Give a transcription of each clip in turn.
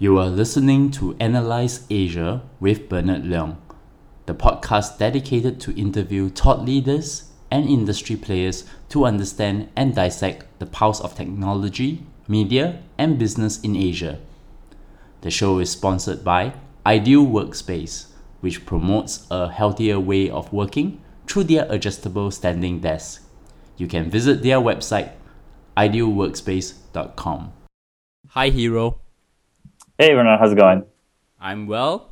You are listening to Analyze Asia with Bernard Leung, the podcast dedicated to interview thought leaders and industry players to understand and dissect the pulse of technology, media, and business in Asia. The show is sponsored by Ideal Workspace, which promotes a healthier way of working through their adjustable standing desk. You can visit their website, idealworkspace.com. Hi, Hiro. Hey, Renan, how's it going? I'm well,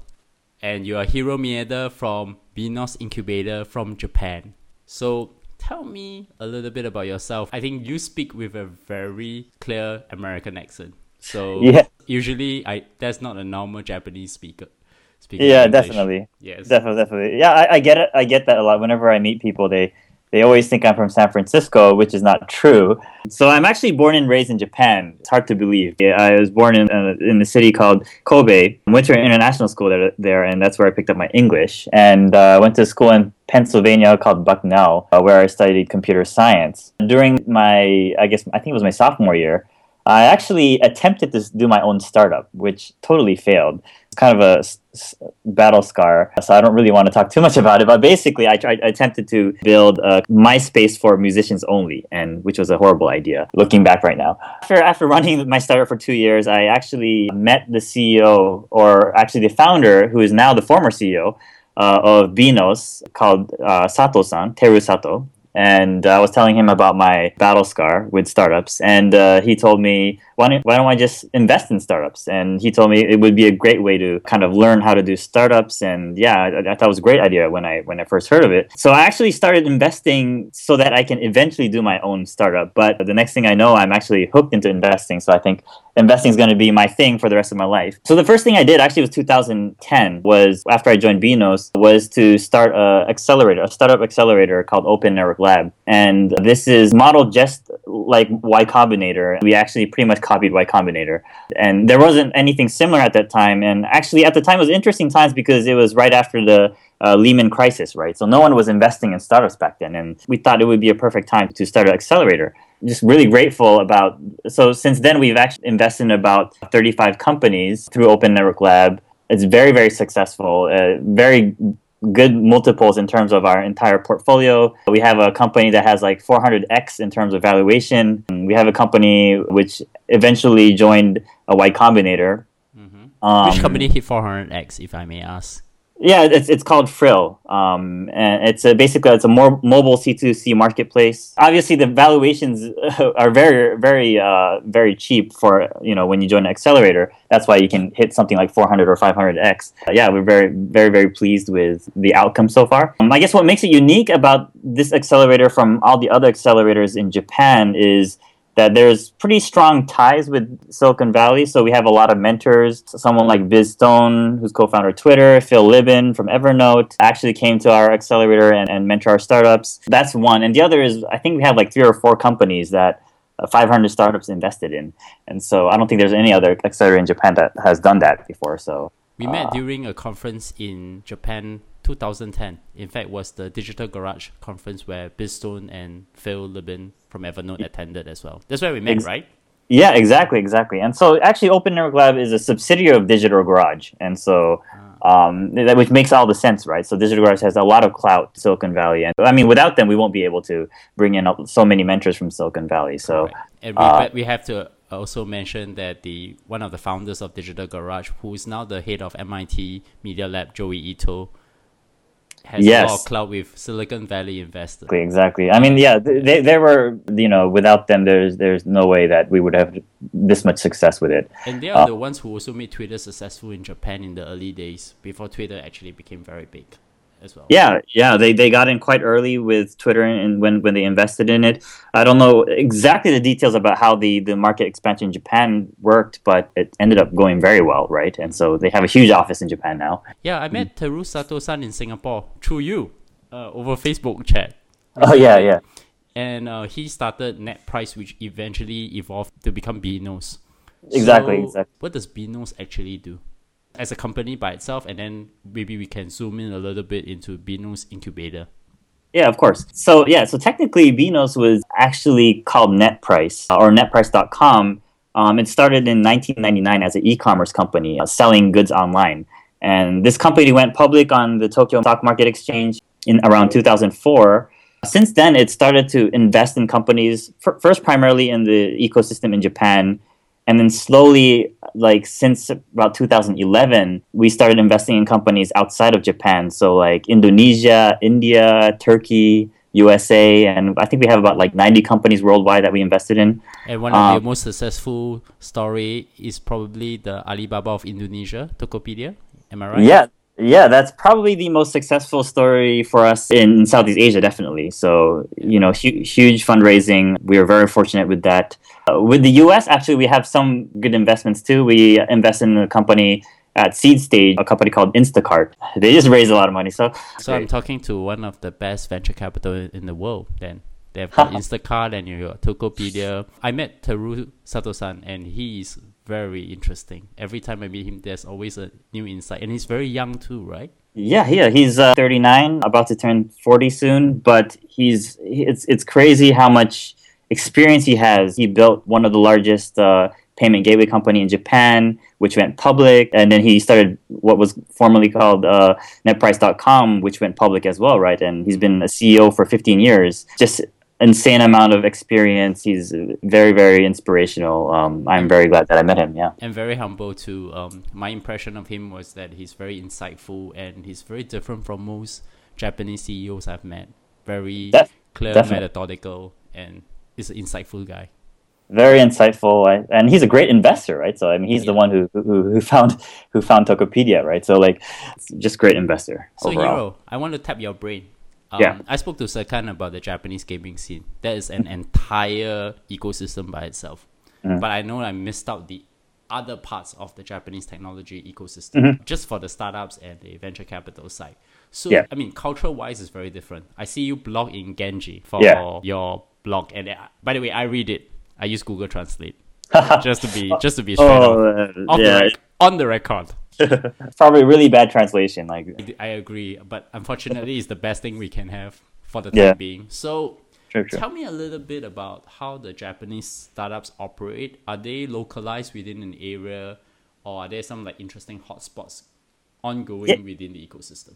and you are Hiro Maeda from Beenos Incubator from Japan. So, tell me a little bit about yourself. I think you speak with a very clear American accent. So, Yeah. usually I that's not a normal Japanese speaker. speaker Yeah, English. definitely. Yes. Definitely, definitely. Yeah, I, I get it. I get that a lot. Whenever I meet people, they they always think I'm from San Francisco, which is not true. So I'm actually born and raised in Japan. It's hard to believe. I was born in uh, in a city called Kobe. Went to an international school there, there and that's where I picked up my English. And uh, went to a school in Pennsylvania called Bucknell, uh, where I studied computer science. During my, I guess, I think it was my sophomore year. I actually attempted to do my own startup, which totally failed. Kind of a battle scar, so I don't really want to talk too much about it. But basically, I, tried, I attempted to build a MySpace for musicians only, and which was a horrible idea. Looking back right now, after after running my startup for two years, I actually met the CEO, or actually the founder, who is now the former CEO uh, of Beenos, called uh, Sato-san, Teru Sato and uh, I was telling him about my battle scar with startups, and uh, he told me, why don't, why don't I just invest in startups? And he told me it would be a great way to kind of learn how to do startups, and yeah, I, I thought it was a great idea when I when I first heard of it. So I actually started investing so that I can eventually do my own startup. But the next thing I know, I'm actually hooked into investing. So I think investing is going to be my thing for the rest of my life. So the first thing I did actually was 2010 was after I joined Beenos was to start a accelerator, a startup accelerator called Open Network Lab. And this is modeled just like Y Combinator. We actually pretty much copied Y Combinator. And there wasn't anything similar at that time. And actually at the time it was interesting times because it was right after the uh, Lehman crisis, right? So no one was investing in startups back then, and we thought it would be a perfect time to start an accelerator. Just really grateful about. So since then, we've actually invested in about 35 companies through Open Network Lab. It's very, very successful. Uh, very good multiples in terms of our entire portfolio. We have a company that has like 400x in terms of valuation. We have a company which eventually joined a Y Combinator. Um, Which company hit 400x, if I may ask? Yeah, it's it's called Frill, um, and it's a, basically it's a more mobile C two C marketplace. Obviously, the valuations are very very uh, very cheap for you know when you join an accelerator. That's why you can hit something like four hundred or five hundred x. Yeah, we're very very very pleased with the outcome so far. Um, I guess what makes it unique about this accelerator from all the other accelerators in Japan is that there's pretty strong ties with Silicon Valley. So we have a lot of mentors. Someone like Biz Stone, who's co-founder of Twitter, Phil Libin from Evernote, actually came to our accelerator and, and mentor our startups. That's one. And the other is, I think we have like three or four companies that uh, 500 startups invested in. And so I don't think there's any other accelerator in Japan that has done that before. So We met during a conference in Japan 2010. In fact, was the Digital Garage conference where Biz Stone and Phil Libin from Evernote attended as well. That's where we met, Ex- right? Yeah, exactly, exactly. And so actually, Open Network Lab is a subsidiary of Digital Garage, and so um, that which makes all the sense, right? So Digital Garage has a lot of clout, Silicon Valley, and I mean, without them, we won't be able to bring in so many mentors from Silicon Valley. So Right. And we, uh, we have to also mentioned that the one of the founders of Digital Garage, who is now the head of MIT Media Lab, Joi Ito, has a lot Yes. of clout with Silicon Valley investors. exactly, exactly. I mean, yeah, they they were, you know, without them, there's there's no way that we would have this much success with it. And they are uh, the ones who also made Twitter successful in Japan in the early days before Twitter actually became very big as well. Yeah, yeah, they, they got in quite early with Twitter and when, when they invested in it. I don't know exactly the details about how the, the market expansion in Japan worked, but it ended up going very well, right? And so they have a huge office in Japan now. Yeah, I met Teru Sato-san in Singapore through you uh, over Facebook chat. Oh yeah, yeah. And uh, he started Net Price, which eventually evolved to become Beenos. Exactly, So exactly. What does Beenos actually do? As a company by itself, and then maybe we can zoom in a little bit into Beenos Incubator. Yeah, of course. So yeah, so technically Beenos was actually called NetPrice uh, or netprice.com Um, it started in 1999 as an e-commerce company uh, selling goods online, and this company went public on the Tokyo Stock Market Exchange in around 2004. Since then, it started to invest in companies f- first primarily in the ecosystem in Japan, and then slowly, like since about 2011, we started investing in companies outside of Japan. So like Indonesia, India, Turkey, USA, and I think we have about like 90 companies worldwide that we invested in. And one of um, your most successful story is probably the Alibaba of Indonesia, Tokopedia. Am I right? Yeah, yeah, that's probably the most successful story for us in Southeast Asia, definitely. So, you know, hu- huge fundraising. We are very fortunate with that. Uh, with the US, actually, we have some good investments too. We invest in a company at seed stage, a company called Instacart. They just raised a lot of money. So, so I'm talking to one of the best venture capital in the world. Then they have got Instacart and your Tokopedia. I met Teru Satosan, and he is very interesting. Every time I meet him, there's always a new insight, and he's very young too, right? Yeah, yeah, he's uh, 39, about to turn 40 soon. But he's it's it's crazy how much experience he has. He built one of the largest uh, payment gateway company in Japan, which went public, and then he started what was formerly called uh, NetPrice.com, which went public as well, right? And he's been a CEO for 15 years. Just insane amount of experience. He's very, very inspirational. Um, I'm very glad that I met him. Yeah, and very humble too. Um, my impression of him was that he's very insightful and he's very different from most Japanese CEOs I've met. Very Def- clear, definitely. methodical, and is an insightful guy very insightful and he's a great investor right so i mean he's yeah. the one who, who who found who found tokopedia right so like just great investor so overall. Hiro i want to tap your brain um, yeah. I spoke to Serkan about the Japanese gaming scene. That is an entire ecosystem by itself. Mm. But I know I missed out the other parts of the Japanese technology ecosystem mm-hmm. just for the startups and the venture capital side. So, yeah. I mean, cultural wise, is very different. I see you blog in Genji for yeah. your blog. And uh, by the way, I read it I use Google Translate just to be just to be straight oh, on, yeah. the, on the record. Probably really bad translation. Like I agree, but unfortunately, it's the best thing we can have for the time yeah. being. So. True, true. Tell me a little bit about how the Japanese startups operate. Are they localized within an area, or are there some like interesting hotspots ongoing yeah. within the ecosystem?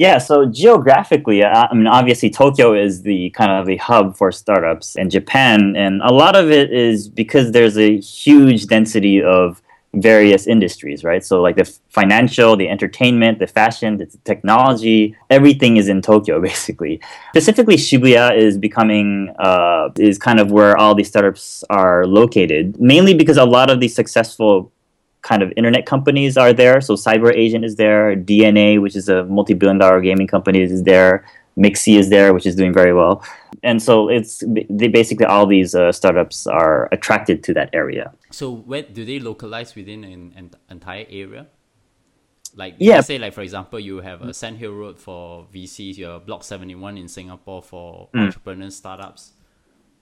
Yeah, so geographically, uh, I mean, obviously Tokyo is the kind of the hub for startups in Japan, and a lot of it is because there's a huge density of various industries, right? So like the financial, the entertainment, the fashion, the technology, everything is in Tokyo basically. Specifically, Shibuya is becoming uh, is kind of where all these startups are located, mainly because a lot of these successful kind of internet companies are there. So Cyber Agent is there, DeNA, which is a multi-billion dollar gaming company, is there. Mixi is there, which is doing very well. And so it's they basically all these uh, startups are attracted to that area. So where do they localize within an, an entire area? Like yeah. say like for example you have a Sand Hill Road for VCs, you have Block 71 in Singapore for mm. entrepreneurs, startups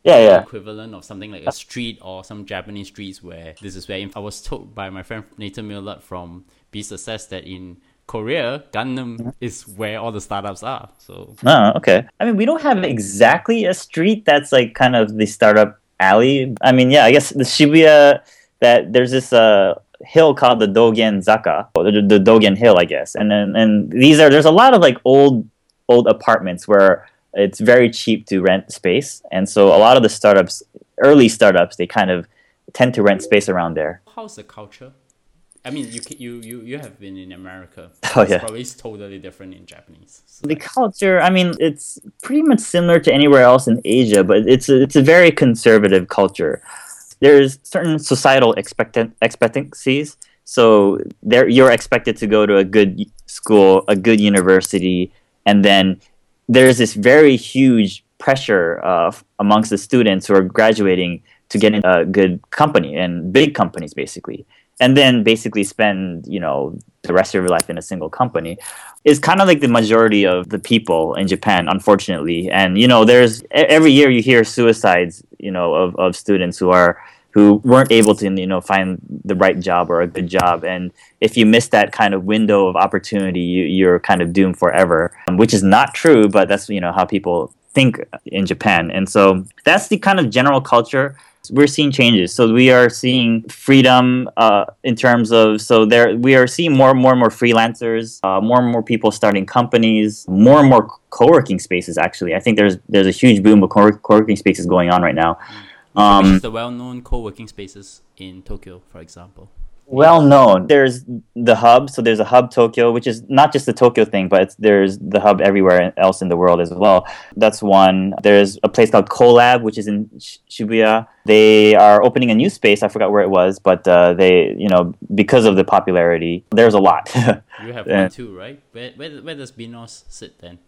yeah, yeah. equivalent of something like a street or some Japanese streets where this is where I was told by my friend Nathan Millard from Be Success that in Korea, Gangnam is where all the startups are. So Oh, okay. I mean we don't have exactly a street that's like kind of the startup alley. I mean, yeah, I guess the Shibuya that there's this uh hill called the Dogen Zaka, the, the Dogen Hill, I guess. And then and these are there's a lot of like old old apartments where it's very cheap to rent space, and so a lot of the startups, early startups, they kind of tend to rent space around there. How's the culture? I mean, you you you you have been in America. Oh yeah, probably it's totally different in Japanese. So the culture, I mean, it's pretty much similar to anywhere else in Asia, but it's a, it's a very conservative culture. There's certain societal expectant expectancies. So there, you're expected to go to a good school, a good university, and then there's this very huge pressure uh, amongst the students who are graduating to get in a good company and big companies basically and then basically spend you know the rest of your life in a single company is kind of like the majority of the people in Japan unfortunately. And you know there's every year you hear suicides you know of, of students who are who weren't able to you know find the right job or a good job. And if you miss that kind of window of opportunity you, are kind of doomed forever um, which is not true but that's you know how people think in japan. And so that's the kind of general culture we're seeing changes. So we are seeing freedom uh, in terms of so there we are seeing more and more and more freelancers, uh, more and more people starting companies, more and more co-working spaces. Actually, I think there's there's a huge boom of co- co-working spaces going on right now. Um, the well-known co-working spaces in Tokyo, for example? Well known. There's the hub, so there's a hub Tokyo, which is not just the Tokyo thing, but there's the hub everywhere else in the world as well. That's one. There's a place called Colab, which is in Shibuya. They are opening a new space. I forgot where it was, but uh, they, you know, because of the popularity, there's a lot. you have one too, right? Where, where, where does Beenos sit then?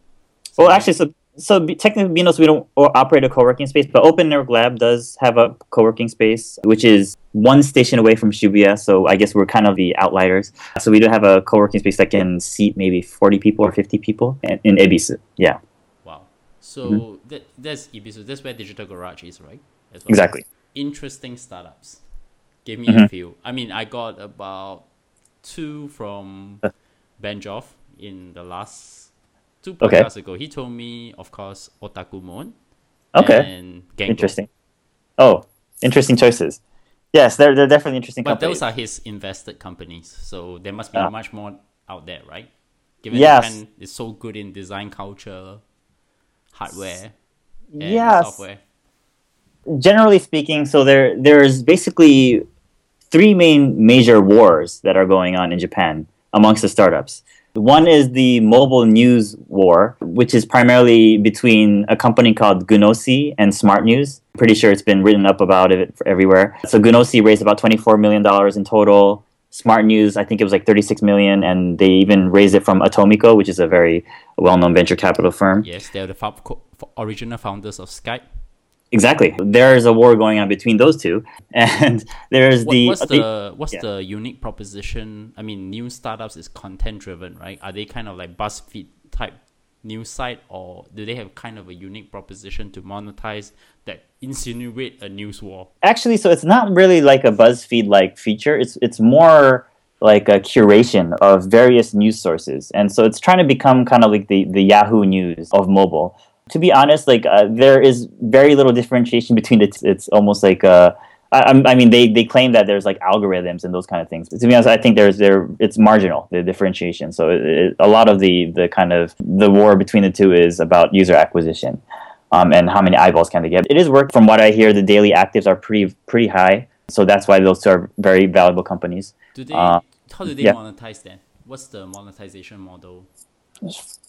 Well, actually, so so technically Beenos we don't operate a co-working space, but Open Network Lab does have a co-working space, which is one station away from Shibuya. So I guess we're kind of the outliers. So we do have a co-working space that can seat maybe 40 people or 50 people in, in Ebisu. Yeah. Wow. So mm-hmm. that, that's Ebisu. That's where Digital Garage is, right? Well. Exactly. Interesting startups. Give me mm-hmm. a few. I mean, I got about two from Benjoff in the last two podcasts okay. ago. He told me, of course, Otakumon. Okay. Interesting. Oh, interesting choices. Yes, they're, they're definitely interesting but companies. those are his invested companies, so there must be uh, much more out there, right? Given yes. Japan is so good in design culture, hardware, and yes. software. Generally speaking, so there there's basically three main major wars that are going on in Japan amongst the startups. One is the mobile news war, which is primarily between a company called Gunosy and Smart News. Pretty sure it's been written up about it everywhere. So Gunosy raised about $24 million in total. Smart News, I think it was like 36 million, and they even raised it from Atomico, which is a very well-known venture capital firm. Yes, they're the original founders of Skype. Exactly. There's a war going on between those two, and there's what, the what's the what's yeah. the unique proposition? I mean, new startups is content driven, right? Are they kind of like BuzzFeed type news site, or do they have kind of a unique proposition to monetize that insinuate a news war? Actually, so it's not really like a BuzzFeed like feature. It's it's more like a curation of various news sources, and so it's trying to become kind of like the the Yahoo News of mobile to be honest, like uh, there is very little differentiation between it. It's almost like uh, I, I, mean, they, they claim that there's like algorithms and those kind of things. But to be honest, I think there's there it's marginal the differentiation. So it, it, a lot of the the kind of the war between the two is about user acquisition, um, and how many eyeballs can they get. It is work from what I hear. The daily actives are pretty pretty high, so that's why those two are very valuable companies. Do they? Uh, how do they yeah. monetize then? What's the monetization model?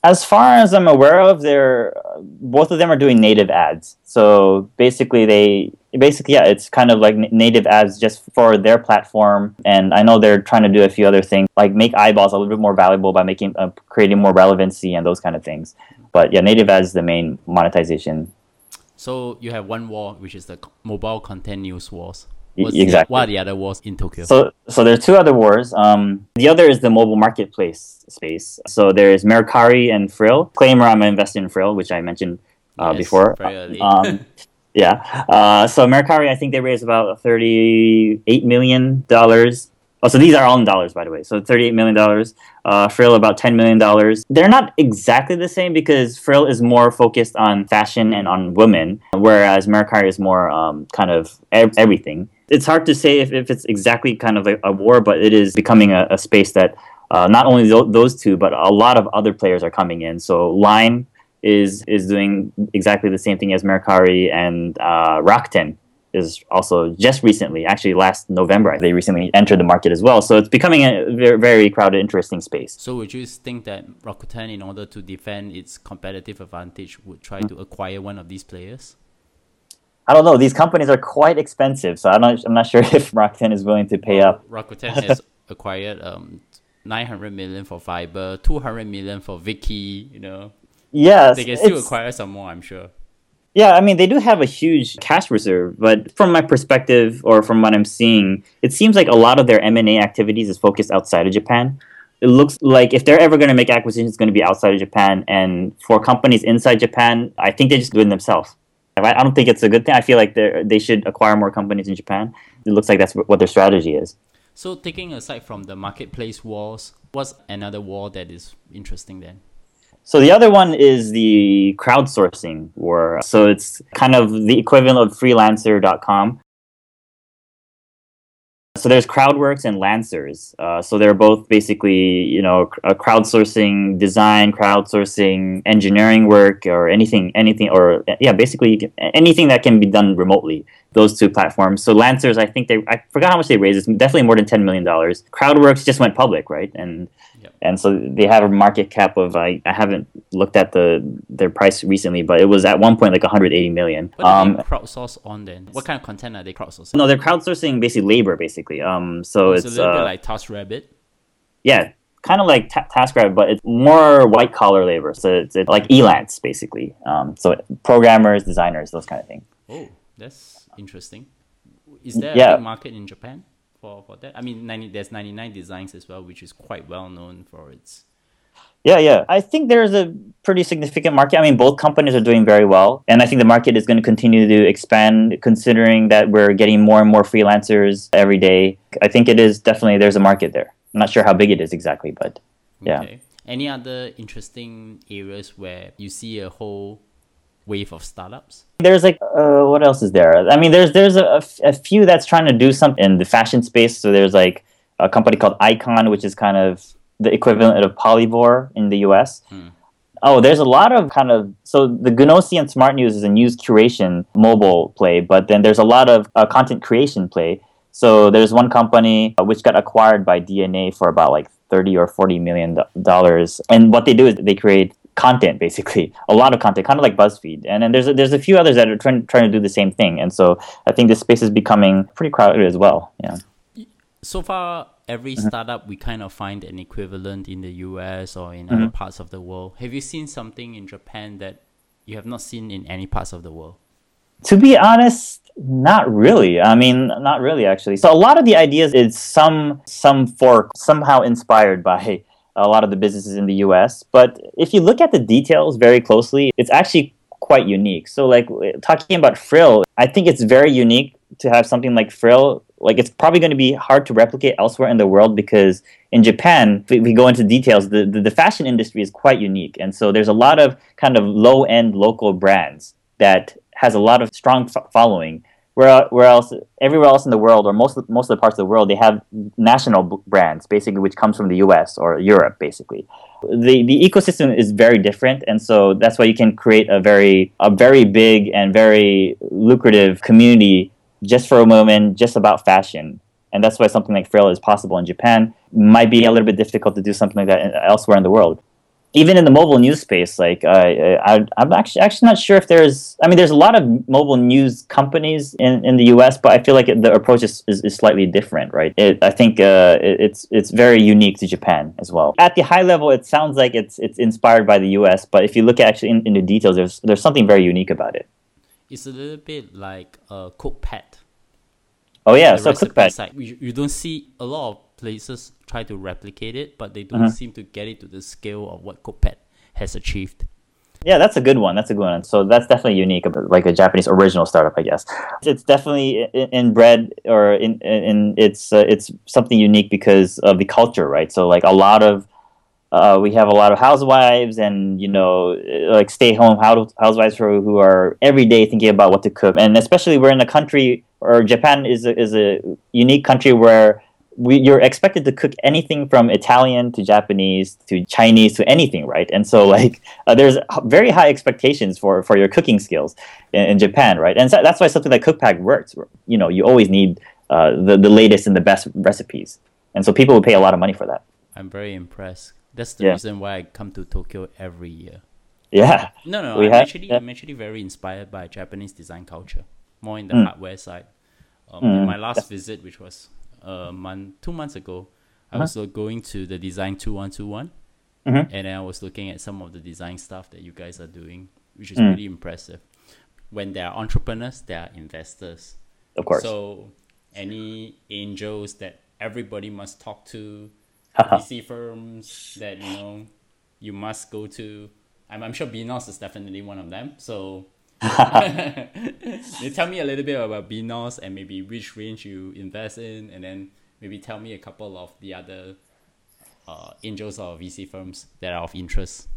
As far as I'm aware of, they're both of them are doing native ads. So basically, they basically yeah, it's kind of like native ads just for their platform. And I know they're trying to do a few other things, like make eyeballs a little bit more valuable by making uh, creating more relevancy and those kind of things. But yeah, native ads is the main monetization. So you have one wall, which is the mobile content news wars. What's exactly. What the other was in Tokyo? So, so there are two other wars. Um, the other is the mobile marketplace space. So there is Mercari and Frill. Claimer, I'm invested in Frill, which I mentioned uh, yes, before. Um, yeah. Uh, so Mercari, I think they raised about thirty-eight million dollars. Oh, so these are all in dollars, by the way. So thirty-eight million dollars. Uh, Frill about ten million dollars. They're not exactly the same because Frill is more focused on fashion and on women, whereas Mercari is more um, kind of ev- everything it's hard to say if, if it's exactly kind of a, a war, but it is becoming a, a space that uh, not only th- those two, but a lot of other players are coming in. So Line is is doing exactly the same thing as Mercari, and uh, Rakuten is also just recently, actually last November, they recently entered the market as well. So it's becoming a very, crowded, interesting space. So would you think that Rakuten, in order to defend its competitive advantage, would try mm-hmm. to acquire one of these players? I don't know. These companies are quite expensive, so I'm not. I'm not sure if Rakuten is willing to pay up. Rakuten has acquired um, 900 million for Viber, 200 million for Viki. You know. Yes, they can still acquire some more. I'm sure. Yeah, I mean they do have a huge cash reserve, but from my perspective or from what I'm seeing, it seems like a lot of their M and A activities is focused outside of Japan. It looks like if they're ever going to make acquisitions, it's going to be outside of Japan. And for companies inside Japan, I think they just do it themselves. I don't think it's a good thing. I feel like they they should acquire more companies in Japan. It looks like that's what their strategy is. So, taking aside from the marketplace wars, what's another war that is interesting then? So the other one is the crowdsourcing war. So it's kind of the equivalent of freelancer.com. So there's CrowdWorks and Lancers. Uh, so they're both basically, you know, a crowdsourcing design, crowdsourcing engineering work, or anything, anything, or yeah, basically anything that can be done remotely. Those two platforms. So Lancers, I think they, I forgot how much they raised. It's definitely more than ten million dollars. CrowdWorks just went public, right? And. And so they have a market cap of I, I haven't looked at the their price recently, but it was at one point like 180 million. What um, they crowdsource on then? What kind of content are they crowdsourcing? No, they're crowdsourcing basically labor, basically. Um, so oh, it's, it's a little uh, bit like TaskRabbit. Yeah, kind of like ta- TaskRabbit, but it's more white collar labor. So it's, it's like Elance basically. Um, so programmers, designers, those kind of things. Oh, that's interesting. Is there a yeah. big market in Japan? For, for that. I mean, 90, there's 99 Designs as well, which is quite well known for its. Yeah, yeah. I think there's a pretty significant market. I mean, both companies are doing very well. And I think the market is going to continue to expand considering that we're getting more and more freelancers every day. I think it is definitely, there's a market there. I'm not sure how big it is exactly, but yeah. Okay. Any other interesting areas where you see a whole wave of startups? There's like uh, what else is there? I mean, there's there's a, a few that's trying to do something in the fashion space. So there's like a company called iQON, which is kind of the equivalent of Polyvore in the U.S. Hmm. Oh, there's a lot of kind of so the Gunosy and Smart News is a news curation mobile play, but then there's a lot of uh, content creation play. So there's one company uh, which got acquired by DeNA for about like 30 or 40 million dollars, and what they do is they create content basically. A lot of content kind of like buzzfeed. And then there's a, there's a few others that are trying, trying to do the same thing. And so i think this space is becoming pretty crowded as well yeah. So far every mm-hmm. startup we kind of find an equivalent in the us or in mm-hmm. other parts of the world. Have you seen something in japan that you have not seen in any parts of the world? To be honest not really. I mean not really actually. So a lot of the ideas is some some fork somehow inspired by a lot of the businesses in the US. But if you look at the details very closely, it's actually quite unique. So, like talking about Frill, I think it's very unique to have something like Frill. Like, it's probably going to be hard to replicate elsewhere in the world because in Japan, if we go into details, the, the, the fashion industry is quite unique. And so, there's a lot of kind of low end local brands that has a lot of strong f- following where, where else everywhere else in the world or most of, most of the parts of the world they have national b- brands basically which comes from the US or Europe basically. The the ecosystem is very different and so that's why you can create a very a very big and very lucrative community just for a moment just about fashion. And that's why something like Frill is possible in Japan. Might be a little bit difficult to do something like that uh, elsewhere in the world even in the mobile news space, like uh, I, I'm actually actually not sure if there's. I mean, there's a lot of mobile news companies in, in the U.S., but I feel like the approach is, is, is slightly different, right? It, I think uh, it, it's it's very unique to Japan as well. At the high level, it sounds like it's it's inspired by the U.S., but if you look actually in, in the details, there's there's something very unique about it. It's a little bit like a Cookpad. Oh yeah, so Cookpad. You, you don't see a lot of places try to replicate it, but they don't uh-huh. seem to get it to the scale of what Cookpad has achieved. Yeah, that's a good one. That's a good one. So that's definitely unique, like a Japanese original startup, I guess. It's definitely inbred, or in in it's uh, it's something unique because of the culture, right? So like a lot of uh, we have a lot of housewives and you know like stay home housewives who are every day thinking about what to cook, and especially we're in a country or Japan is a, is a unique country where we, you're expected to cook anything from Italian to Japanese to Chinese to anything, right? And so, like, uh, there's very high expectations for, for your cooking skills in, in Japan, right? And so that's why something like Cookpad works. You know, you always need uh, the, the latest and the best recipes. And so people will pay a lot of money for that. I'm very impressed. That's the yeah. reason why I come to Tokyo every year. Yeah. No, no, I'm, have, actually, yeah. I'm actually very inspired by Japanese design culture, more in the mm. hardware side. Um, mm. In my last visit, which was a month, two months ago, uh-huh. I was uh, going to the design two one two one, mm-hmm. and I was looking at some of the design stuff that you guys are doing, which is mm. really impressive. When they are entrepreneurs, they are investors. Of course. So, any angels that everybody must talk to, VC firms that you know you must go to. I'm, I'm sure BEENOS is definitely one of them. So you tell me a little bit about BEENOS and maybe which range you invest in, and then maybe tell me a couple of the other uh, angels or VC firms that are of interest.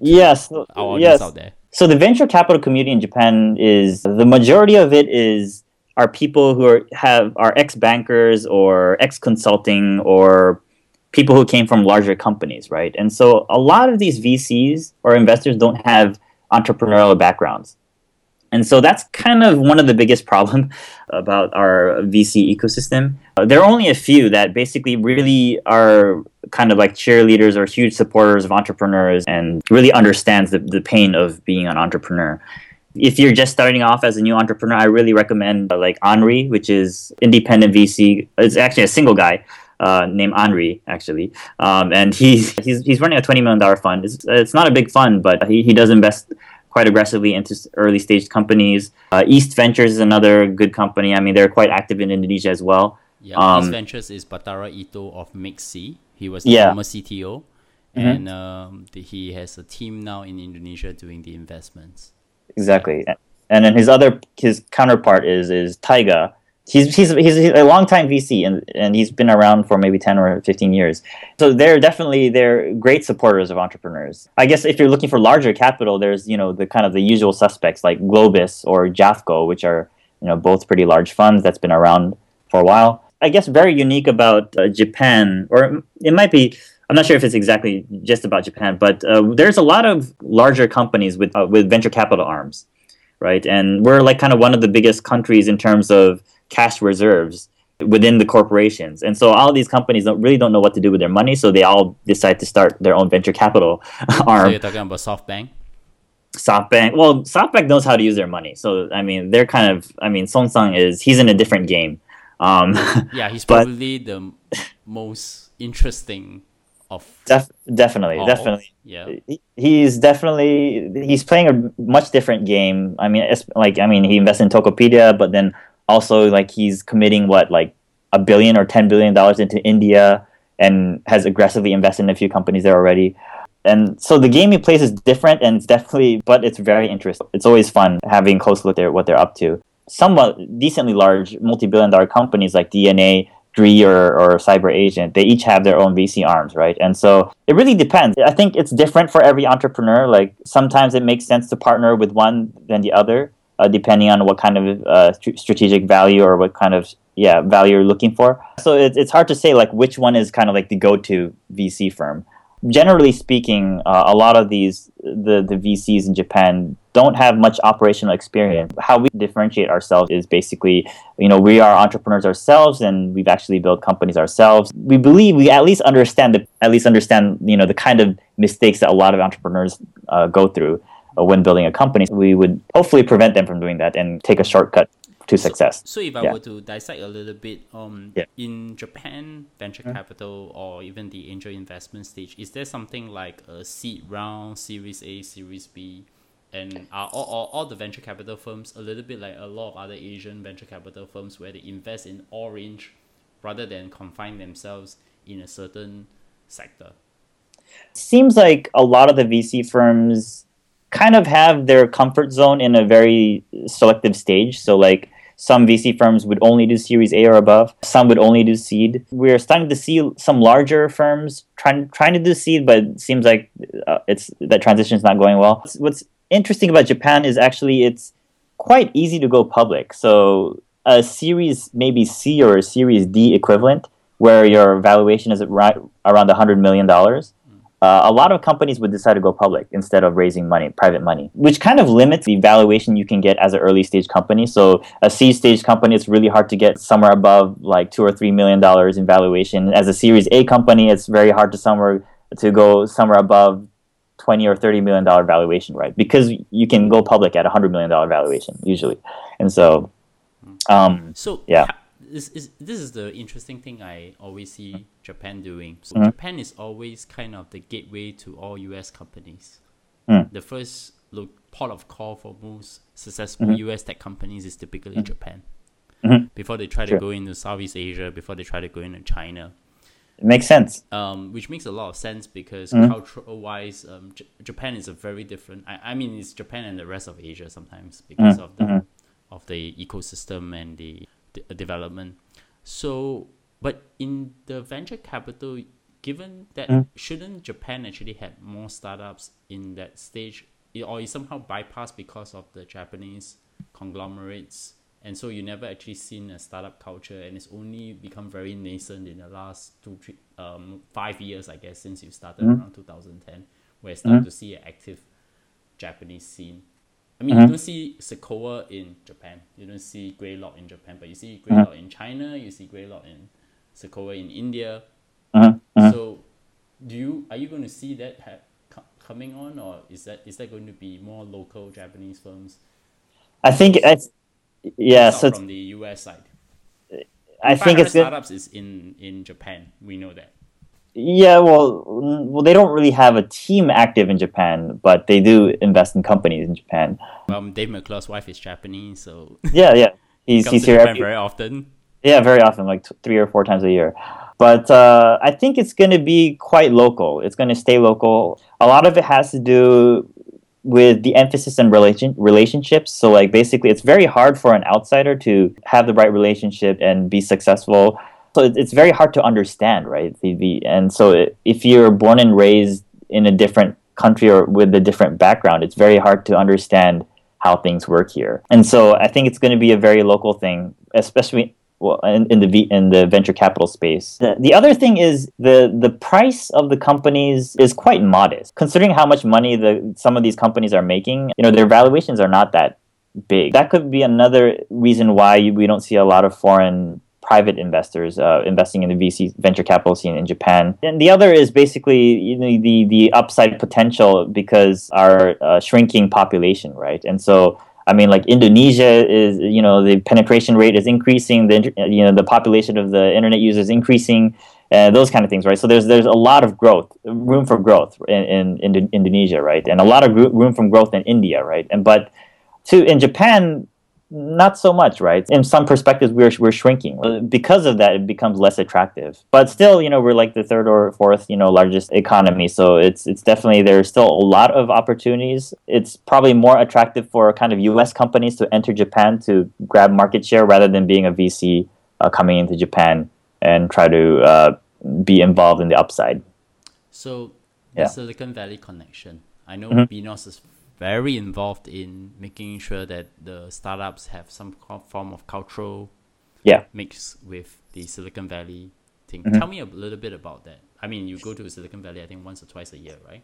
Yes, yes. out there. So the venture capital community in Japan is the majority of it is are people who are have are ex bankers or ex consulting or people who came from larger companies, right? And so a lot of these VCs or investors don't have entrepreneurial backgrounds. And so that's kind of one of the biggest problems about our VC ecosystem. Uh, there are only a few that basically really are kind of like cheerleaders or huge supporters of entrepreneurs and really understands the, the pain of being an entrepreneur. If you're just starting off as a new entrepreneur, I really recommend uh, like ANRI, which is independent VC. It's actually a single guy uh, named ANRI, actually, um, and he's, he's he's running a twenty million dollar fund. It's, it's not a big fund, but he, he does invest quite aggressively into early stage companies. Uh, East Ventures is another good company. I mean, they're quite active in Indonesia as well. Yeah, um, East Ventures is Batara Eto of Mixi. He was the yeah. former CTO, mm-hmm. and um, the, he has a team now in Indonesia doing the investments. Exactly, and then his other his counterpart is is Taiga, he's he's he's a long time VC and and he's been around for maybe 10 or 15 years. So they're definitely they're great supporters of entrepreneurs. I guess if you're looking for larger capital, there's you know the kind of the usual suspects like Globis or Jafco, which are you know both pretty large funds that's been around for a while. I guess very unique about uh, Japan, or it might be. I'm not sure if it's exactly just about Japan, but uh, there's a lot of larger companies with uh, with venture capital arms, right? And we're like kind of one of the biggest countries in terms of cash reserves within the corporations. And so all these companies don't really don't know what to do with their money, so they all decide to start their own venture capital arm. So you're talking about SoftBank? SoftBank. Well, SoftBank knows how to use their money. So I mean, they're kind of. I mean, Son-san is he's in a different game. Um, yeah, he's probably the most interesting of. Def- definitely, all. definitely. Yeah, he's definitely he's playing a much different game. I mean, like I mean, he invests in Tokopedia, but then also like he's committing what like a billion or 10 billion dollars into India and has aggressively invested in a few companies there already. And so the game he plays is different and it's definitely but it's very interesting. It's always fun having close look at what they're up to. Somewhat decently large multi-billion dollar companies like DeNA, GREE or, or Cyber Agent, they each have their own VC arms, right? And so it really depends. I think it's different for every entrepreneur. Like sometimes it makes sense to partner with one than the other uh, depending on what kind of uh, st- strategic value or what kind of yeah value you're looking for. So it's it's hard to say like which one is kind of like the go-to VC firm. Generally speaking, uh, a lot of these the the VCs in Japan don't have much operational experience. How we differentiate ourselves is basically, you know, we are entrepreneurs ourselves and we've actually built companies ourselves. We believe we at least understand the at least understand, you know, the kind of mistakes that a lot of entrepreneurs uh, go through when building a company, we would hopefully prevent them from doing that and take a shortcut to success. So, so if I yeah. were to dissect a little bit, um, yeah. in Japan, venture mm-hmm. capital or even the angel investment stage, is there something like a seed round, Series A, Series B? And are all, all, all the venture capital firms a little bit like a lot of other Asian venture capital firms where they invest in all range rather than confine themselves in a certain sector? Seems like a lot of the VC firms kind of have their comfort zone in a very selective stage. So like some VC firms would only do Series A or above. Some would only do seed. We're starting to see some larger firms trying trying to do seed, but it seems like uh, it's that transition is not going well. What's, interesting about Japan is actually it's quite easy to go public. So a Series maybe C or a Series D equivalent, where your valuation is around hundred million dollars uh, a lot of companies would decide to go public instead of raising money, private money, which kind of limits the valuation you can get as an early stage company. So a seed stage company, it's really hard to get somewhere above like two or three million dollars in valuation. As a Series A company, it's very hard to somewhere to go somewhere above 20 or 30 million dollar valuation right because you can go public at a 100 million dollar valuation usually and so um so yeah this is this is the interesting thing I always see Japan doing. So mm-hmm. Japan is always kind of the gateway to all US companies. Mm. The first look, port of call for most successful mm-hmm. US tech companies is typically mm-hmm. Japan. Mm-hmm. Before they try to go into Southeast Asia, before they try to go into China. It makes sense. Um, which makes a lot of sense because mm-hmm. cultural wise, um, J- Japan is a very different. I, I mean, it's Japan and the rest of Asia sometimes because mm-hmm. of the of the ecosystem and the development. So, but in the venture capital, given that mm. shouldn't Japan actually have more startups in that stage, or is somehow bypassed because of the Japanese conglomerates and so you never actually seen a startup culture, and it's only become very nascent in the last two, three, um, five years, I guess, since you started Mm-hmm. around 2010, where you start to see an active Japanese scene. I mean, you don't see Sequoia in Japan, you don't see Greylock in Japan, but you see Greylock in China, you see Greylock in Sequoia in India. Mhm, So, do you are you going to see that ha- coming on, or is that is that going to be more local Japanese firms? I think I, yeah. So from the US side. I think it's good. startups is in in Japan. We know that. Yeah, well, well, they don't really have a team active in Japan, but they do invest in companies in Japan. Um, Dave McClure's wife is Japanese, so Yeah, yeah. He's comes he's here every, very often. Yeah, very often, like t- three or four times a year. But uh, I think it's going to be quite local. It's going to stay local. A lot of it has to do with the emphasis on relation relationships. So, like, basically, it's very hard for an outsider to have the right relationship and be successful. So it- it's very hard to understand, right? The, the, and so it, if you're born and raised in a different country or with a different background, it's very hard to understand how things work here. And so I think it's going to be a very local thing, especially well in, in the in the venture capital space. The, the other thing is the the price of the companies is quite modest, considering how much money the some of these companies are making. You know, their valuations are not that big. That could be another reason why we don't see a lot of foreign private investors uh, investing in the VC venture capital scene in Japan. And the other is basically you know, the the upside potential because our uh, shrinking population, right? And so I mean, like Indonesia is, you know, the penetration rate is increasing. The you know the population of the internet users increasing. Uh, those kind of things, right? So there's there's a lot of growth, room for growth in, in, Indo- Indonesia, right? And a lot of ro- room for growth in India, right? And but to in Japan, not so much, right? In some perspectives, we're we're shrinking Uh, because of that. It becomes less attractive, but still, you know, we're like the third or fourth, you know, largest economy. So it's it's definitely there's still a lot of opportunities. It's probably more attractive for kind of U.S. companies to enter Japan to grab market share rather than being a VC uh, coming into Japan and try to uh, be involved in the upside. So the Yeah. Silicon Valley connection. I know Mhm. Beenos is very involved in making sure that the startups have some form of cultural Yeah. mix with the Silicon Valley thing. Mhm. Tell me a little bit about that. I mean, you go to Silicon Valley, I think once or twice a year, right?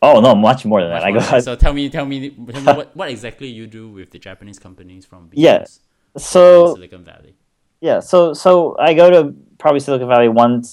Oh no, much more than that. I go. more. so tell me, tell me, tell me what, what exactly you do with the Japanese companies from Beenos Yeah. So Silicon Valley. Yeah, so so I go to probably Silicon Valley once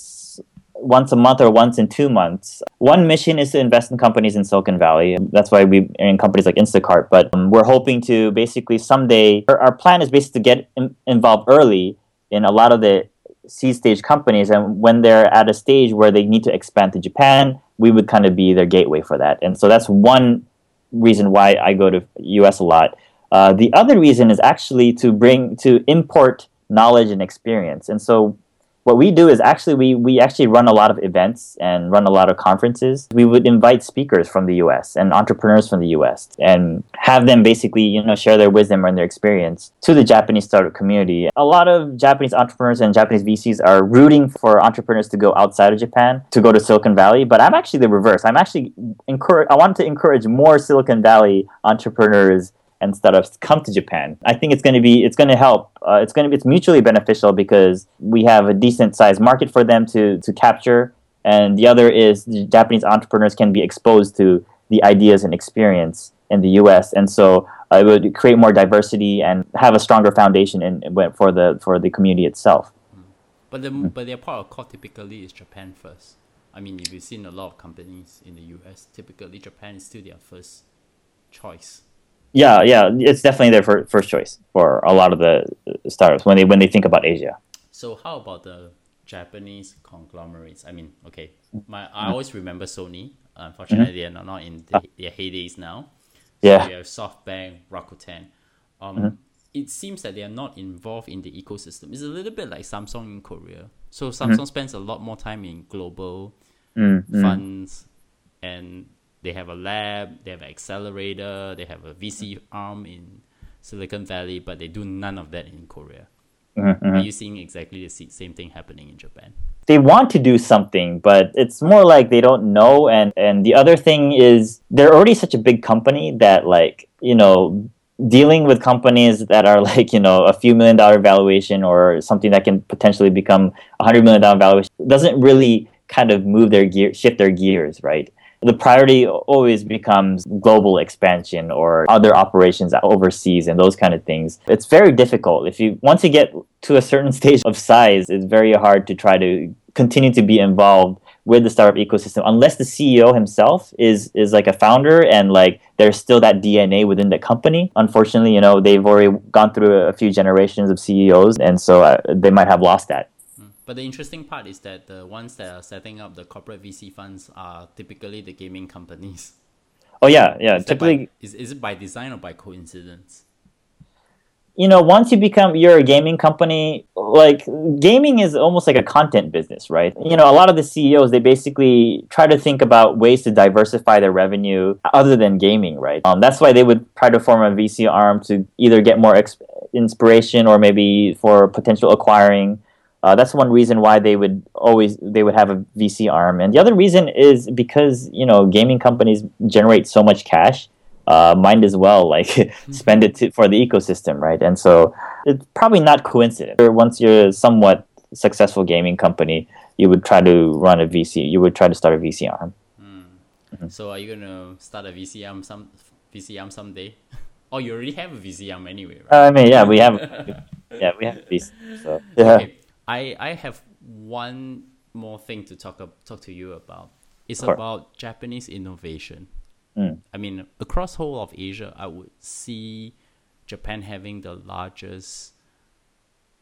once a month or once in two months. One mission is to invest in companies in Silicon Valley. That's why we are in companies like Instacart. But um, we're hoping to basically someday. Our, plan is basically to get in, involved early in a lot of the seed stage companies, and when they're at a stage where they need to expand to Japan, we would kind of be their gateway for that. And so that's one reason why I go to US a lot. Uh, the other reason is actually to bring to import knowledge and experience. And so what we do is actually we, we actually run a lot of events and run a lot of conferences. We would invite speakers from the US and entrepreneurs from the US and have them basically, you know, share their wisdom and their experience to the Japanese startup community. A lot of Japanese entrepreneurs and Japanese VCs are rooting for entrepreneurs to go outside of Japan, to go to Silicon Valley, but I'm actually the reverse. I'm actually encourage I want to encourage more Silicon Valley entrepreneurs and startups come to Japan. I think it's going to be it's going to help. Uh, it's going to be it's mutually beneficial because we have a decent sized market for them to to capture, and the other is the Japanese entrepreneurs can be exposed to the ideas and experience in the U.S. and so uh, it would create more diversity and have a stronger foundation in, for the for the community itself. But the Hmm. but their part of call typically is Japan first. I mean, if you've seen a lot of companies in the US, typically Japan is still their first choice. Yeah, yeah, it's definitely their fir- first choice for a lot of the startups when they when they think about Asia. So how about the Japanese conglomerates? I mean, okay, my. I always remember Sony. Unfortunately, they are not in the, their heydays now. Ah. Yeah. Mm-hmm. So you have SoftBank, Rakuten. Um, It seems that they are not involved in the ecosystem. It's a little bit like Samsung in Korea. So Mm-hmm. Samsung spends a lot more time in global Mm, mm. funds, and they have a lab, they have an accelerator, they have a VC arm in Silicon Valley, but they do none of that in Korea. Mhm, mhm. Are you seeing exactly the same thing happening in Japan? they want to do something, but it's more like they don't know. And and the other thing is they're already such a big company that like you know dealing with companies that are like you know a few million dollar valuation or something that can potentially become a hundred million dollar valuation doesn't really kind of move their gear shift their gears right the priority always becomes global expansion or other operations overseas and those kind of things it's very difficult if you once you get to a certain stage of size it's very hard to try to continue to be involved with the startup ecosystem unless the CEO himself is is like a founder and like there's still that DNA within the company. Unfortunately, you know, they've already gone through a few generations of CEOs and so uh, they might have lost that. But the interesting part is that the ones that are setting up the corporate VC funds are typically the gaming companies. Oh yeah, yeah. Is typically, by, is, is it by design or by coincidence? you know once you become you're a gaming company like gaming is almost like a content business right you know a lot of the ceos they basically try to think about ways to diversify their revenue other than gaming right um, that's why they would try to form a vc arm to either get more ex- inspiration or maybe for potential acquiring uh, that's one reason why they would always they would have a vc arm and the other reason is because you know gaming companies generate so much cash uh, might as well like spend it to, for the ecosystem, right? And so it's probably not coincidence. Once you're a somewhat successful gaming company, you would try to run a VC. You would try to start a VC arm. Mm. Mm-hmm. So are you gonna start a VC arm some VC arm someday? or you already have a VC arm anyway, right? Uh, I mean, yeah, we have. yeah, we have VC. So yeah. Okay. I I have one more thing to talk talk to you about. It's about Japanese innovation. Mm. I mean, across whole of Asia, I would see Japan having the largest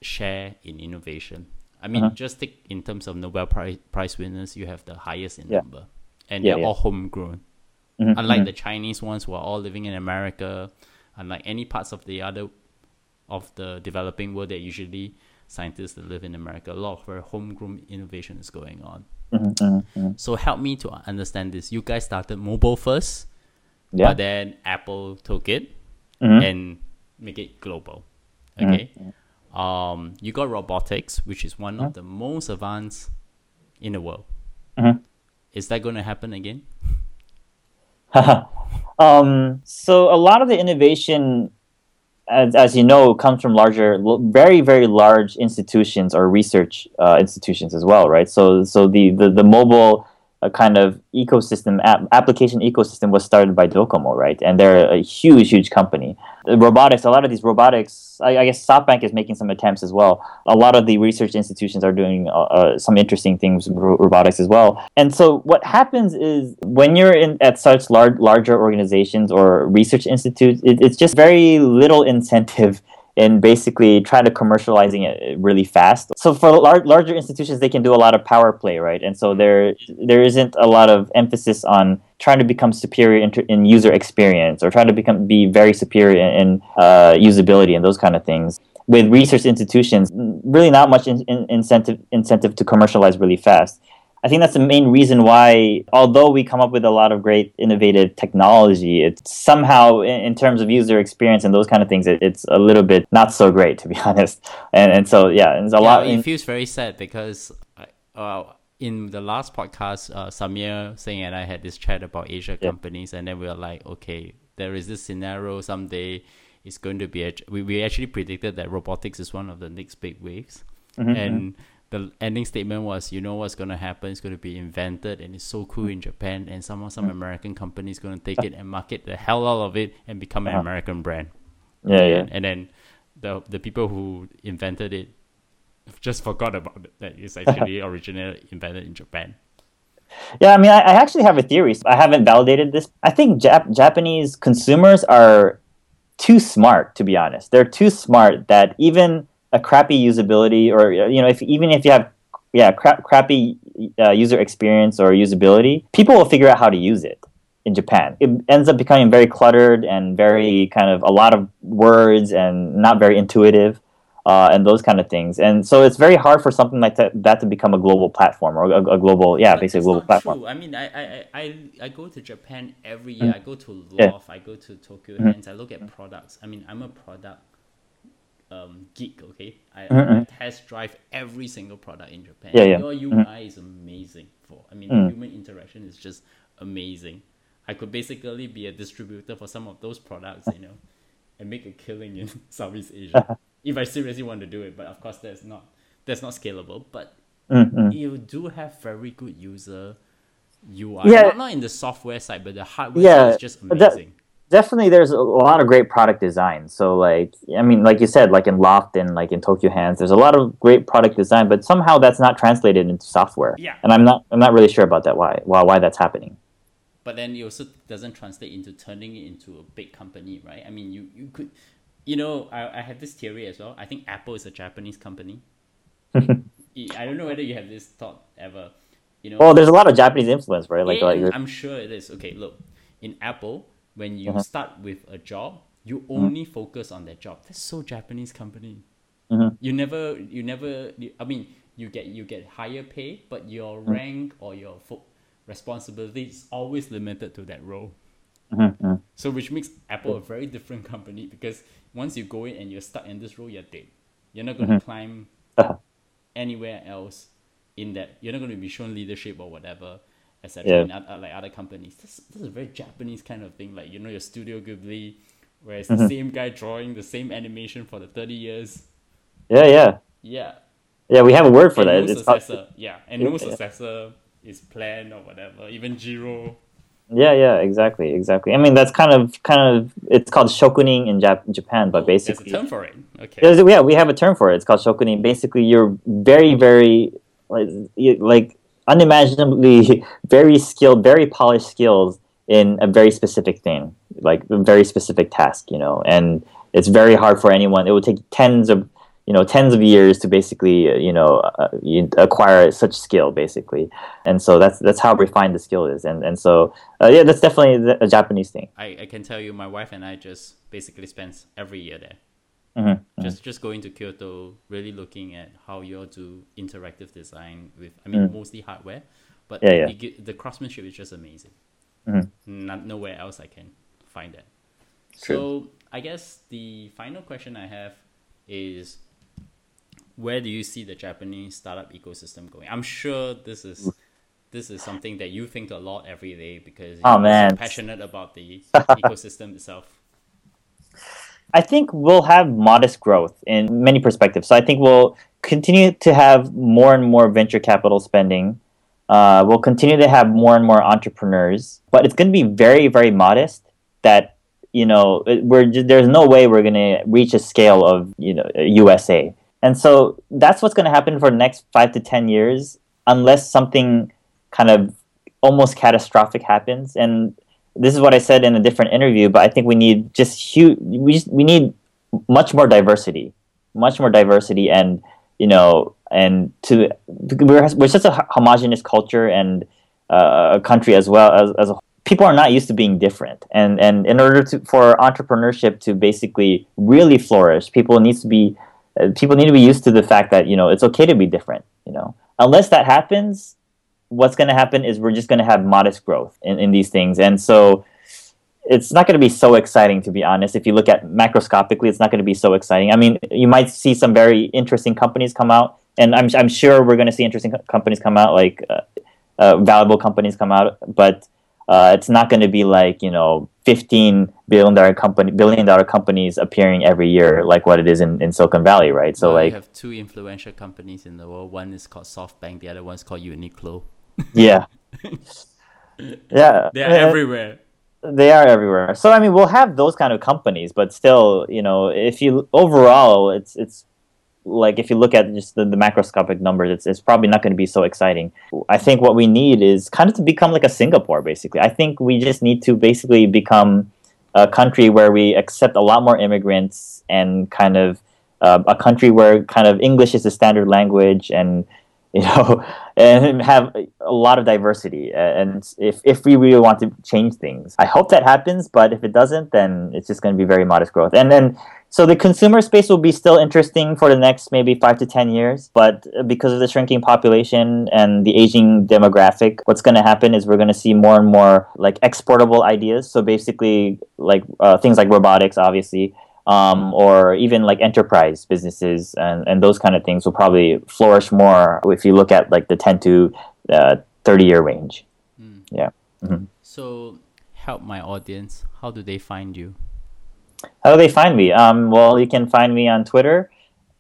share in innovation. I mean, uh-huh. just take in terms of Nobel Prize, Prize winners, you have the highest in yeah. number, and yeah, they're yeah. all homegrown. Mm-hmm. Unlike mm-hmm. the Chinese ones who are all living in America, unlike any parts of the other of the developing world that usually scientists that live in America, a lot of very homegrown innovation is going on. Mm-hmm, mm-hmm. So help me to understand this. You guys started mobile first, yeah. but then Apple took it mm-hmm. and make it global. Mm-hmm. Okay. Um, you got robotics, which is one of mm-hmm. the most advanced in the world. Mm-hmm. Is that going to happen again? um, so a lot of the innovation as, as you know, comes from larger, very very large institutions or research uh, institutions as well, right? So so the the, the mobile a kind of ecosystem app, application ecosystem was started by Docomo, right? And they're a huge, huge company. Robotics, a lot of these robotics, I, I, guess SoftBank is making some attempts as well. A lot of the research institutions are doing uh, uh, some interesting things with robotics as well. And so what happens is when you're in at such large, larger organizations or research institutes, it, it's just very little incentive and basically try to commercializing it really fast. So for lar- larger institutions, they can do a lot of power play, right? And so there there isn't a lot of emphasis on trying to become superior in, in user experience or trying to become be very superior in, in uh, usability and those kind of things. With research institutions, really not much in, in incentive incentive to commercialize really fast. I think that's the main reason why, although we come up with a lot of great innovative technology, it's somehow, in, in terms of user experience and those kind of things, it, it's a little bit not so great, to be honest. And and so yeah, it's a yeah, lot. It in, feels very sad because. Uh, in the last podcast, uh, Samir Singh and I had this chat about Asia yeah. companies, and then we were like, okay, there is this scenario someday it's going to be. A, we, we actually predicted that robotics is one of the next big waves, mm-hmm. and mm-hmm the ending statement was, you know what's going to happen? It's going to be invented and it's so cool in Japan, and some some American company is going to take it and market the hell out of it and become an. American brand. Yeah, yeah. And, and, then the the people who invented it just forgot about it that it's actually originally invented in Japan. Yeah, I mean, I, I actually have a theory. I haven't validated this. I think Jap- Japanese consumers are too smart, to be honest. They're too smart that even a crappy usability or you know if even if you have yeah cra- crappy uh, user experience or usability people will figure out how to use it in japan it ends up becoming very cluttered and very kind of a lot of words and not very intuitive uh, and those kind of things and so it's very hard for something like that, that to become a global platform or a, a global yeah but basically a global platform true. i mean I, I i i go to japan every year mm-hmm. i go to loft yeah. i go to tokyo mm-hmm. hands i look at products i mean i'm a product um, geek. Okay, I, mm-hmm. I, test drive every single product in Japan. Yeah, yeah. Your UI mm-hmm. is amazing. For I mean, mm. the human interaction is just amazing. I could basically be a distributor for some of those products. You know, and make a killing in Southeast Asia. if I seriously want to do it, but of course that's not that's not scalable. But Mm-hmm. you do have very good user UI. Yeah. Not, not in the software side, but the hardware Yeah, side is just but that- amazing. Definitely there's a lot of great product design so like i mean like you said like in loft and like in tokyo hands there's a lot of great product design but somehow that's not translated into software Yeah. and i'm not i'm not really sure about that why why why that's happening but then it also doesn't translate into turning it into a big company, right? I mean, you, you could, you know, I, I have this theory as well. I think Apple is a Japanese company. I don't know whether you have this thought ever. You know, well there's a lot of japanese influence right like, Yeah, like I'm sure it is. Okay, look, in Apple, when you Uh-huh. start with a job, you Mm-hmm. only focus on that job. That's so Japanese company. Mhm. You never, you never. I mean, you get you get higher pay, but your Mm-hmm. rank or your fo- responsibility is always limited to that role. So, which makes Apple a very different company because once you go in and you're stuck in this role, you're dead. You're not going to climb Uh-huh. anywhere else in that. You're not going to be shown leadership or whatever, etc. Yeah. Like other companies, this, this is a very Japanese kind of thing. Like you know, your Studio Ghibli, where it's Mm-hmm. the same guy drawing the same animation for the thirty years. yeah yeah Yeah, yeah we have a word for and that no it's called, successor. Yeah, and no Yeah. successor is planned or whatever. Even Jiro. yeah yeah exactly exactly i mean that's kind of kind of it's called shokunin in Jap- japan but basically, There's a term for it. Okay. Yeah, we have a term for it. It's called shokunin. Basically, you're very, very like, like unimaginably very skilled, very polished skills in a very specific thing, like a very specific task. You know, and it's very hard for anyone. It would take tens of you know tens of years to basically uh, you know uh, acquire such skill basically and so that's that's how refined the skill is and and so uh, yeah that's definitely a japanese thing I, I can tell you, my wife and I just basically spend every year there. Mhm, Just just going to Kyoto, really looking at how you all do interactive design with, I mean, mostly hardware, but Mm. Yeah, yeah. get- the craftsmanship is just amazing. Mhm. Not, nowhere else I can find that. True. So I guess the final question I have is, where do you see the Japanese startup ecosystem going? I'm sure this is this is something that you think a lot every day because Oh, you're so man. passionate about the ecosystem itself. I think we'll have modest growth in many perspectives. So I think we'll continue to have more and more venture capital spending. Uh, we'll continue to have more and more entrepreneurs, but it's going to be very, very modest. That you know, we're there's no way we're going to reach a scale of you know USA, and so that's what's going to happen for the next five to ten years, unless something kind of almost catastrophic happens. And this is what I said in a different interview, but I think we need just huge. We just, we need much more diversity, much more diversity, and you know, and to we're we're such a homogenous culture and uh, a country as well as as a, people are not used to being different, and and in order to for entrepreneurship to basically really flourish, people needs to be uh, people need to be used to the fact that you know it's okay to be different. You know, unless that happens, what's going to happen is we're just going to have modest growth in, in these things. And so it's not going to be so exciting, to be honest. If you look at macroscopically, it's not going to be so exciting. I mean, you might see some very interesting companies come out, and I'm, I'm sure we're going to see interesting co- companies come out, like uh, uh, valuable companies come out, but uh, it's not going to be like, you know, 15 billion dollar company billion dollar companies appearing every year like what it is in, in Silicon Valley, right? So Well, like you have two influential companies in the world. One is called SoftBank. The other one's called Uniqlo. Yeah. yeah. They're Yeah. everywhere. They are everywhere. So I mean, we'll have those kind of companies, but still, you know, if you overall, it's it's like if you look at just the, the macroscopic numbers, it's it's probably not going to be so exciting. I think what we need is kind of to become like a Singapore, basically. I think we just need to basically become a country where we accept a lot more immigrants and kind of uh, a country where kind of English is the standard language and you know and have a lot of diversity. And if, if we really want to change things i hope that happens but if it doesn't then it's just going to be very modest growth. And then so the consumer space will be still interesting for the next maybe five to ten years but because of the shrinking population and the aging demographic what's going to happen is we're going to see more and more like exportable ideas. So basically like uh, things like robotics obviously um, or even like enterprise businesses and, and those kind of things will probably flourish more if you look at like the 10 to uh, 30 year range. Yeah. So, help my audience. How do they find you? How do they find me? Um, well, you can find me on Twitter.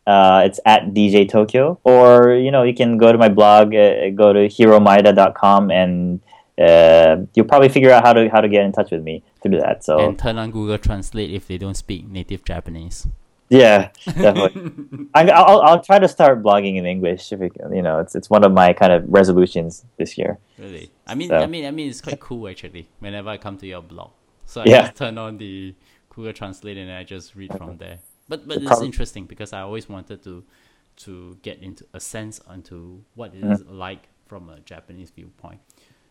Uh, it's at DJ Tokyo, or you know, you can go to my blog, uh, go to hiromaeda.com, and uh, you'll probably figure out how to how to get in touch with me through that. So and turn on Google Translate if they don't speak native Japanese. Yeah, definitely. I, will I'll try to start blogging in English. If it, you know, it's it's one of my kind of resolutions this year. Really, I mean, so. I mean, I mean, it's quite cool actually. Whenever I come to your blog, so I yeah. just turn on the Google Translate and I just read from there. But but it's interesting because I always wanted to to get into a sense onto what it is mm-hmm. like from a Japanese viewpoint.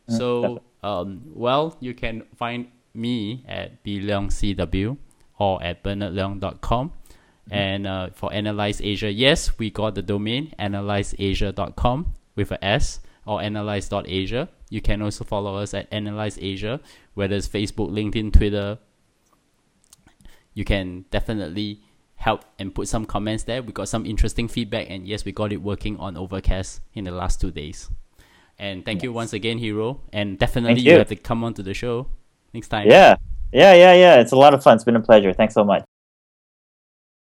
Mm-hmm. So um, well, you can find me at bleongcw or at bernardleong.com and uh, for Analyze Asia, yes, we got the domain analyzeasia.com with a S or analyze.asia. You can also follow us at Analyze Asia, whether it's Facebook, LinkedIn, Twitter. You can definitely help and put some comments there. We got some interesting feedback, and yes, we got it working on Overcast in the last two days. And thank yes. you once again, Hiro. And definitely you. you have to come on to the show next time. Yeah, yeah, yeah, yeah. It's a lot of fun. It's been a pleasure. Thanks so much.